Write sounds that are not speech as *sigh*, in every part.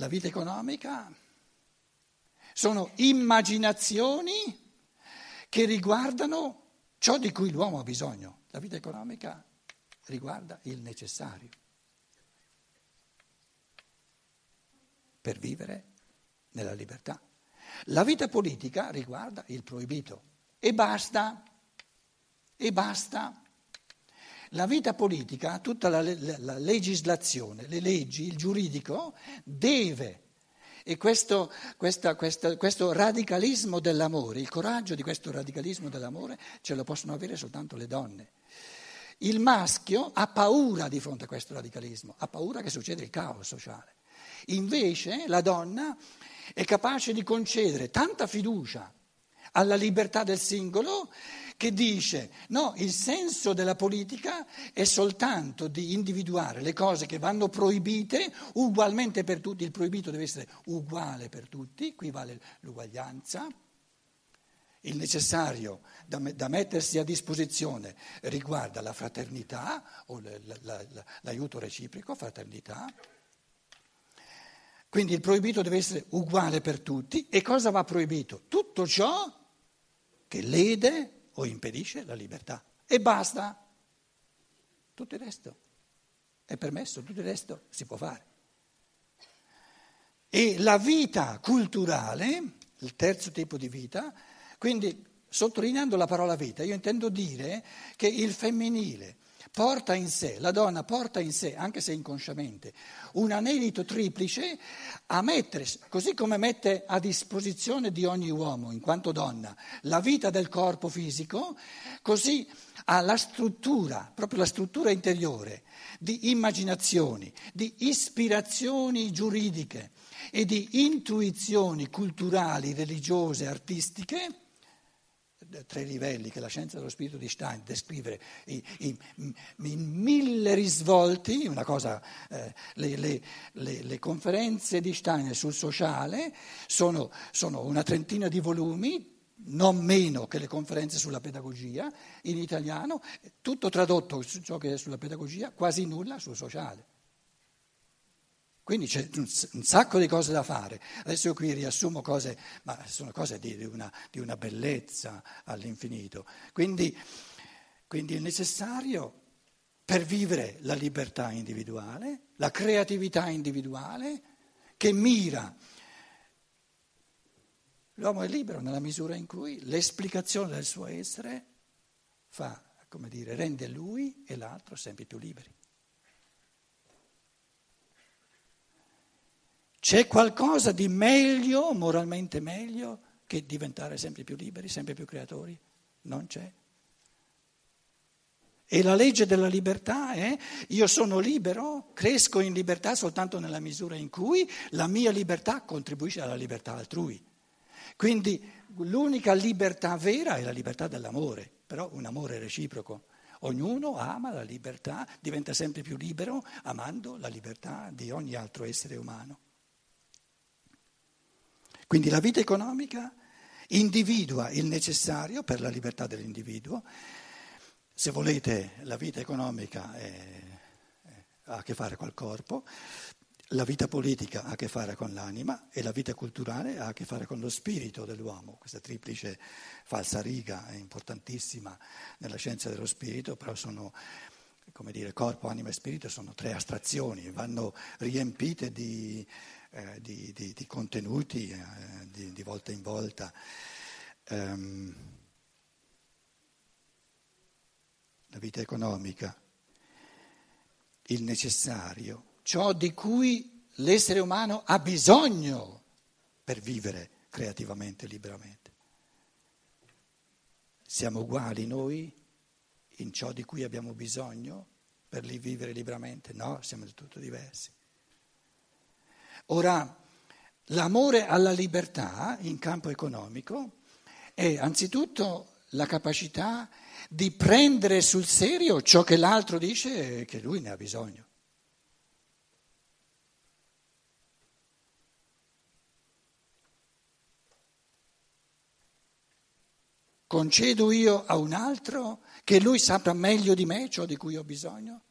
la vita economica sono immaginazioni che riguardano ciò di cui l'uomo ha bisogno. La vita economica riguarda il necessario per vivere nella libertà. La vita politica riguarda il proibito e basta, e basta. La vita politica, tutta la, la, la legislazione, le leggi, il giuridico deve e questo, questa, questa, questo, radicalismo dell'amore, il coraggio di questo radicalismo dell'amore ce lo possono avere soltanto le donne. Il maschio ha paura di fronte a questo radicalismo, ha paura che succeda il caos sociale. Invece la donna è capace di concedere tanta fiducia alla libertà del singolo che dice no, il senso della politica è soltanto di individuare le cose che vanno proibite ugualmente per tutti, il proibito deve essere uguale per tutti, qui vale l'uguaglianza, il necessario da, da mettersi a disposizione riguarda la fraternità o la, la, la, l'aiuto reciproco, fraternità. Quindi il proibito deve essere uguale per tutti e cosa va proibito? Tutto ciò che lede o impedisce la libertà. E basta. Tutto il resto è permesso, tutto il resto si può fare. E la vita culturale, il terzo tipo di vita, quindi sottolineando la parola vita, io intendo dire che il femminile porta in sé, la donna porta in sé, anche se inconsciamente, un anelito triplice a mettere, così come mette a disposizione di ogni uomo, in quanto donna, la vita del corpo fisico, così ha la struttura, proprio la struttura interiore di immaginazioni, di ispirazioni giuridiche e di intuizioni culturali, religiose, artistiche tre livelli che la scienza dello spirito di Stein descrive in, in, mille risvolti, una cosa, eh, le, le, le, le, conferenze di Stein sul sociale sono, sono una trentina di volumi, non meno che le conferenze sulla pedagogia in italiano, tutto tradotto su ciò che è sulla pedagogia, quasi nulla sul sociale. Quindi c'è un, sacco di cose da fare. Adesso io qui riassumo cose, ma sono cose di, di, una, di una, bellezza all'infinito. Quindi, quindi è necessario per vivere la libertà individuale, la creatività individuale, che mira. L'uomo è libero nella misura in cui l'esplicazione del suo essere fa, come dire, rende lui e l'altro sempre più liberi. C'è qualcosa di meglio, moralmente meglio, che diventare sempre più liberi, sempre più creatori? Non c'è. E la legge della libertà è io sono libero, cresco in libertà soltanto nella misura in cui la mia libertà contribuisce alla libertà altrui. Quindi l'unica libertà vera è la libertà dell'amore, però un amore reciproco. Ognuno ama la libertà, diventa sempre più libero amando la libertà di ogni altro essere umano. Quindi la vita economica individua il necessario per la libertà dell'individuo. Se volete, la vita economica è, ha a che fare col corpo, la vita politica ha a che fare con l'anima e la vita culturale ha a che fare con lo spirito dell'uomo. Questa triplice falsa riga è importantissima nella scienza dello spirito, però sono, come dire, corpo, anima e spirito sono tre astrazioni, vanno riempite di eh, di, di, di, contenuti eh, di, di, volta in volta. Um, la vita economica, il necessario, ciò di cui l'essere umano ha bisogno per vivere creativamente liberamente. Siamo uguali noi in ciò di cui abbiamo bisogno per vivere liberamente? No, siamo del tutto diversi. Ora, l'amore alla libertà in campo economico è anzitutto la capacità di prendere sul serio ciò che l'altro dice che lui ne ha bisogno. Concedo io a un altro che lui sappia meglio di me ciò di cui ho bisogno?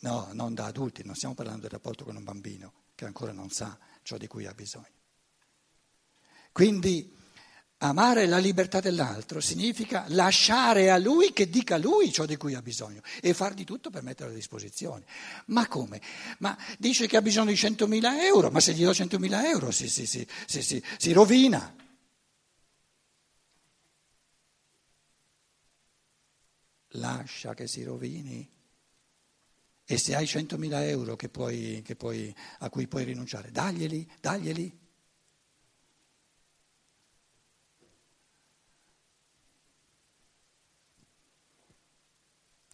No, non da adulti, non stiamo parlando del rapporto con un bambino che ancora non sa ciò di cui ha bisogno. Quindi amare la libertà dell'altro significa lasciare a lui che dica lui ciò di cui ha bisogno e far di tutto per metterlo a disposizione. Ma come? Ma dice che ha bisogno di 100.000 euro, ma se gli do 100.000 euro si, si, si, si rovina. Lascia che si rovini. E se hai 100.000 euro che puoi, che puoi, a cui puoi rinunciare, daglieli, daglieli.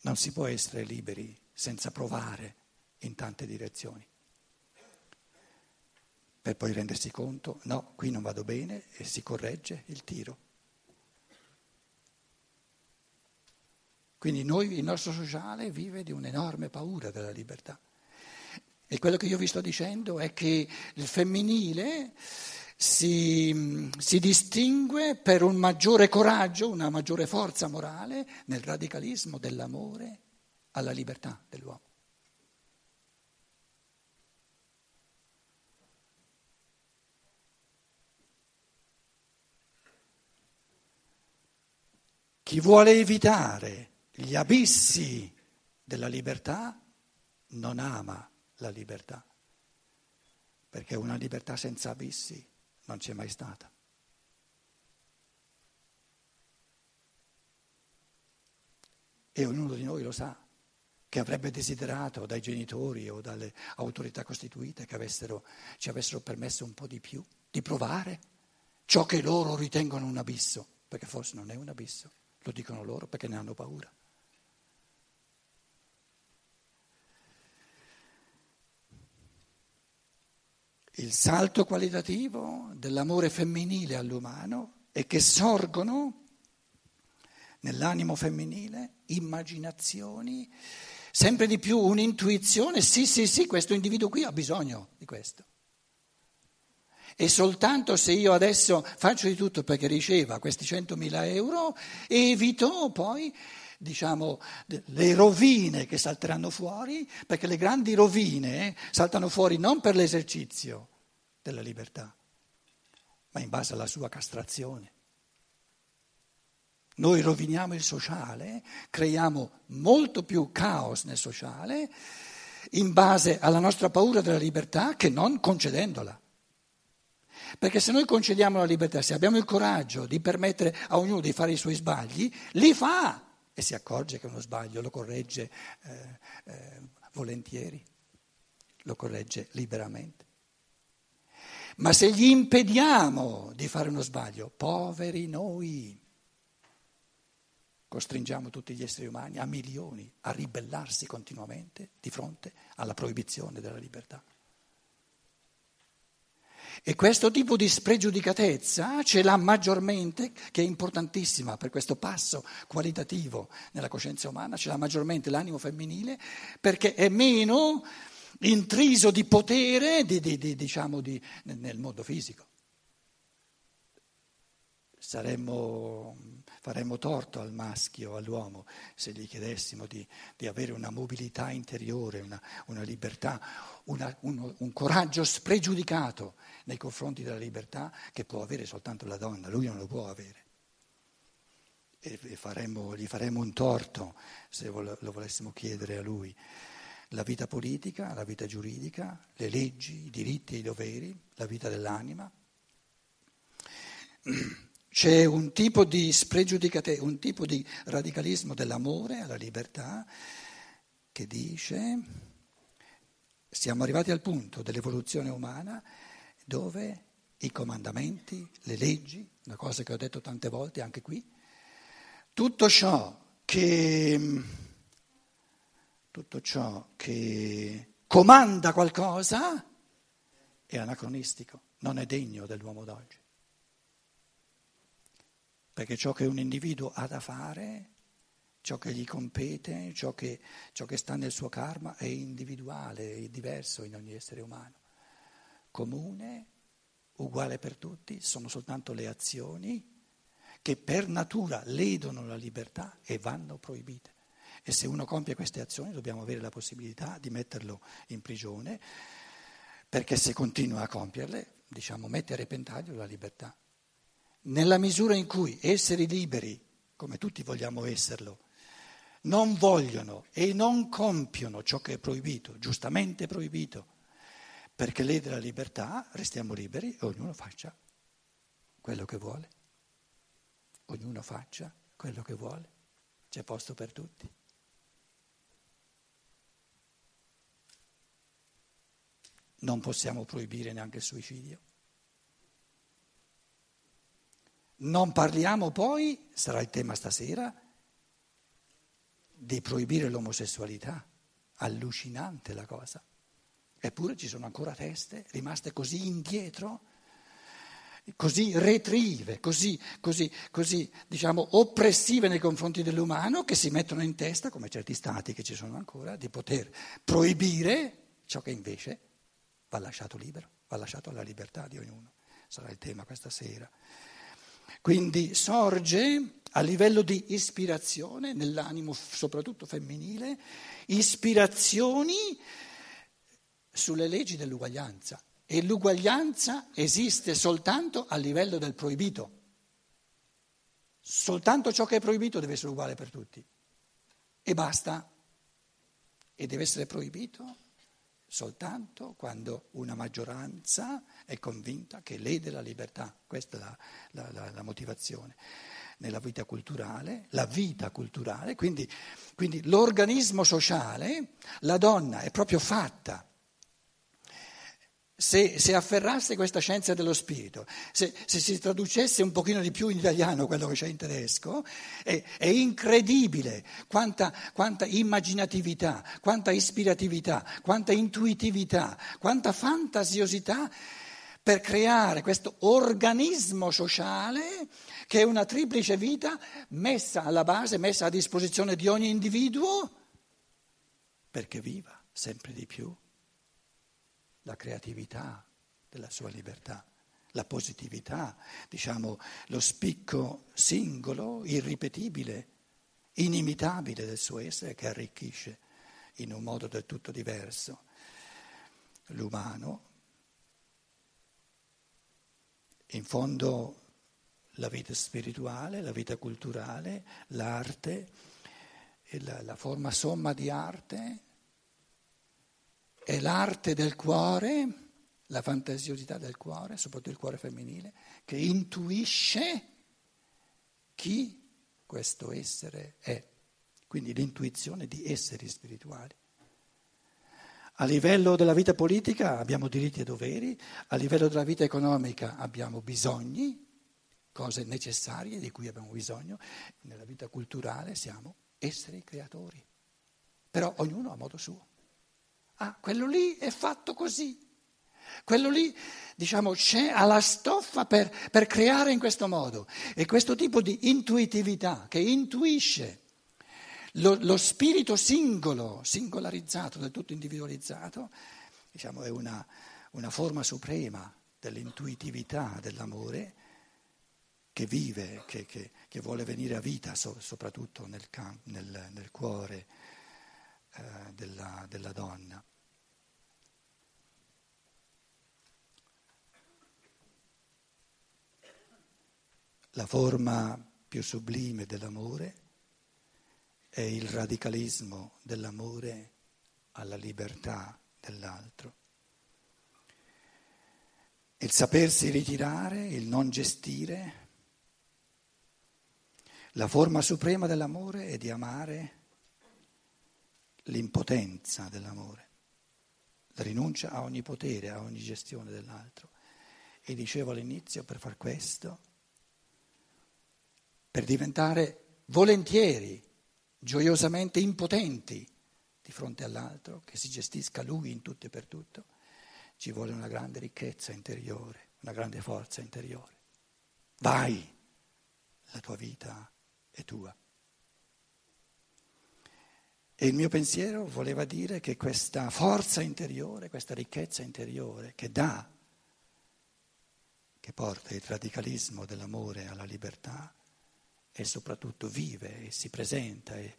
Non si può essere liberi senza provare in tante direzioni. Per poi rendersi conto, no, qui non vado bene e si corregge il tiro. Quindi noi, il nostro sociale vive di un'enorme paura della libertà. E quello che io vi sto dicendo è che il femminile si, si, distingue per un maggiore coraggio, una maggiore forza morale nel radicalismo dell'amore alla libertà dell'uomo. Chi vuole evitare gli abissi della libertà non ama la libertà, perché una libertà senza abissi non c'è mai stata. E ognuno di noi lo sa, che avrebbe desiderato dai genitori o dalle autorità costituite che avessero, ci avessero permesso un po' di più, di provare ciò che loro ritengono un abisso, perché forse non è un abisso, lo dicono loro perché ne hanno paura. Il salto qualitativo dell'amore femminile all'umano è che sorgono nell'animo femminile immaginazioni, sempre di più un'intuizione, sì, sì, sì, questo individuo qui ha bisogno di questo. E soltanto se io adesso faccio di tutto perché riceva questi 100.000 euro, evito poi diciamo, le rovine che salteranno fuori, perché le grandi rovine saltano fuori non per l'esercizio della libertà, ma in base alla sua castrazione. Noi roviniamo il sociale, creiamo molto più caos nel sociale in base alla nostra paura della libertà che non concedendola. Perché se noi concediamo la libertà, se abbiamo il coraggio di permettere a ognuno di fare i suoi sbagli, li fa e si accorge che uno sbaglio lo corregge eh, eh, volentieri, lo corregge liberamente. Ma se gli impediamo di fare uno sbaglio, poveri noi, costringiamo tutti gli esseri umani a milioni a ribellarsi continuamente di fronte alla proibizione della libertà. E questo tipo di spregiudicatezza ce l'ha maggiormente, che è importantissima per questo passo qualitativo nella coscienza umana, ce l'ha maggiormente l'animo femminile perché è meno intriso di potere di, di, di, diciamo, nel mondo fisico. Saremmo, faremmo torto al maschio, all'uomo, se gli chiedessimo di, di avere una mobilità interiore, una, una libertà, una, un, un coraggio spregiudicato nei confronti della libertà che può avere soltanto la donna, lui non lo può avere. E faremmo, gli faremmo un torto se lo volessimo chiedere a lui. La vita politica, la vita giuridica, le leggi, i diritti e i doveri, la vita dell'anima. *clears throat* C'è un tipo di spregiudicate, un tipo di radicalismo dell'amore alla libertà che dice siamo arrivati al punto dell'evoluzione umana dove i comandamenti, le leggi, una cosa che ho detto tante volte anche qui, tutto ciò che, tutto ciò che comanda qualcosa è anacronistico, non è degno dell'uomo d'oggi. Perché ciò che un individuo ha da fare, ciò che gli compete, ciò che, ciò che sta nel suo karma è individuale, è diverso in ogni essere umano comune, uguale per tutti, sono soltanto le azioni che per natura ledono la libertà e vanno proibite. E se uno compie queste azioni dobbiamo avere la possibilità di metterlo in prigione, perché se continua a compierle, diciamo, mette a repentaglio la libertà. Nella misura in cui esseri liberi, come tutti vogliamo esserlo, non vogliono e non compiono ciò che è proibito, giustamente proibito, perché lede la libertà, restiamo liberi e ognuno faccia quello che vuole. Ognuno faccia quello che vuole. C'è posto per tutti. Non possiamo proibire neanche il suicidio. Non parliamo poi, sarà il tema stasera, di proibire l'omosessualità. Allucinante la cosa. Eppure ci sono ancora teste rimaste così indietro, così retrive, così, così, così diciamo, oppressive nei confronti dell'umano che si mettono in testa, come certi stati che ci sono ancora, di poter proibire ciò che invece va lasciato libero, va lasciato alla libertà di ognuno. Sarà il tema questa sera. Quindi sorge a livello di ispirazione nell'animo soprattutto femminile, ispirazioni sulle leggi dell'uguaglianza e l'uguaglianza esiste soltanto a livello del proibito. Soltanto ciò che è proibito deve essere uguale per tutti e basta. E deve essere proibito soltanto quando una maggioranza è convinta che lede la libertà. Questa è la, la, la, la motivazione nella vita culturale, la vita culturale, quindi, quindi l'organismo sociale, la donna è proprio fatta se, se, afferrasse questa scienza dello spirito, se, se, si traducesse un pochino di più in italiano quello che c'è in tedesco, è, è incredibile quanta, quanta, immaginatività, quanta ispiratività, quanta intuitività, quanta fantasiosità per creare questo organismo sociale che è una triplice vita messa alla base, messa a disposizione di ogni individuo perché viva sempre di più la creatività della sua libertà, la positività, diciamo lo spicco singolo, irripetibile, inimitabile del suo essere che arricchisce in un modo del tutto diverso l'umano. In fondo la vita spirituale, la vita culturale, l'arte, la, la forma somma di arte è l'arte del cuore, la fantasiosità del cuore, soprattutto il cuore femminile, che intuisce chi questo essere è, quindi l'intuizione di esseri spirituali. A livello della vita politica abbiamo diritti e doveri, a livello della vita economica abbiamo bisogni, cose necessarie di cui abbiamo bisogno, nella vita culturale siamo esseri creatori, però ognuno a modo suo. Ah, quello lì è fatto così. Quello lì, diciamo, c'è alla stoffa per, per creare in questo modo. E questo tipo di intuitività che intuisce lo, lo spirito singolo, singolarizzato, del tutto individualizzato, diciamo, è una, una forma suprema dell'intuitività dell'amore che vive, che, che, che vuole venire a vita so, soprattutto nel, nel, nel cuore eh, della, della donna. La forma più sublime dell'amore è il radicalismo dell'amore alla libertà dell'altro. Il sapersi ritirare, il non gestire. La forma suprema dell'amore è di amare l'impotenza dell'amore, la rinuncia a ogni potere, a ogni gestione dell'altro. E dicevo all'inizio, per far questo, per diventare volentieri, gioiosamente impotenti di fronte all'altro, che si gestisca lui in tutto e per tutto, ci vuole una grande ricchezza interiore, una grande forza interiore. Vai, la tua vita è tua. E il mio pensiero voleva dire che questa forza interiore, questa ricchezza interiore che dà, che porta il radicalismo dell'amore alla libertà e soprattutto vive e si presenta e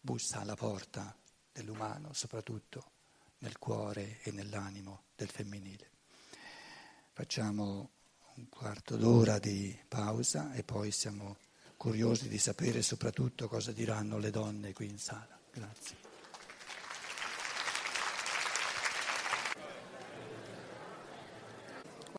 bussa alla porta dell'umano, soprattutto nel cuore e nell'animo del femminile. Facciamo un quarto d'ora di pausa e poi siamo curiosi di sapere soprattutto cosa diranno le donne qui in sala. Grazie.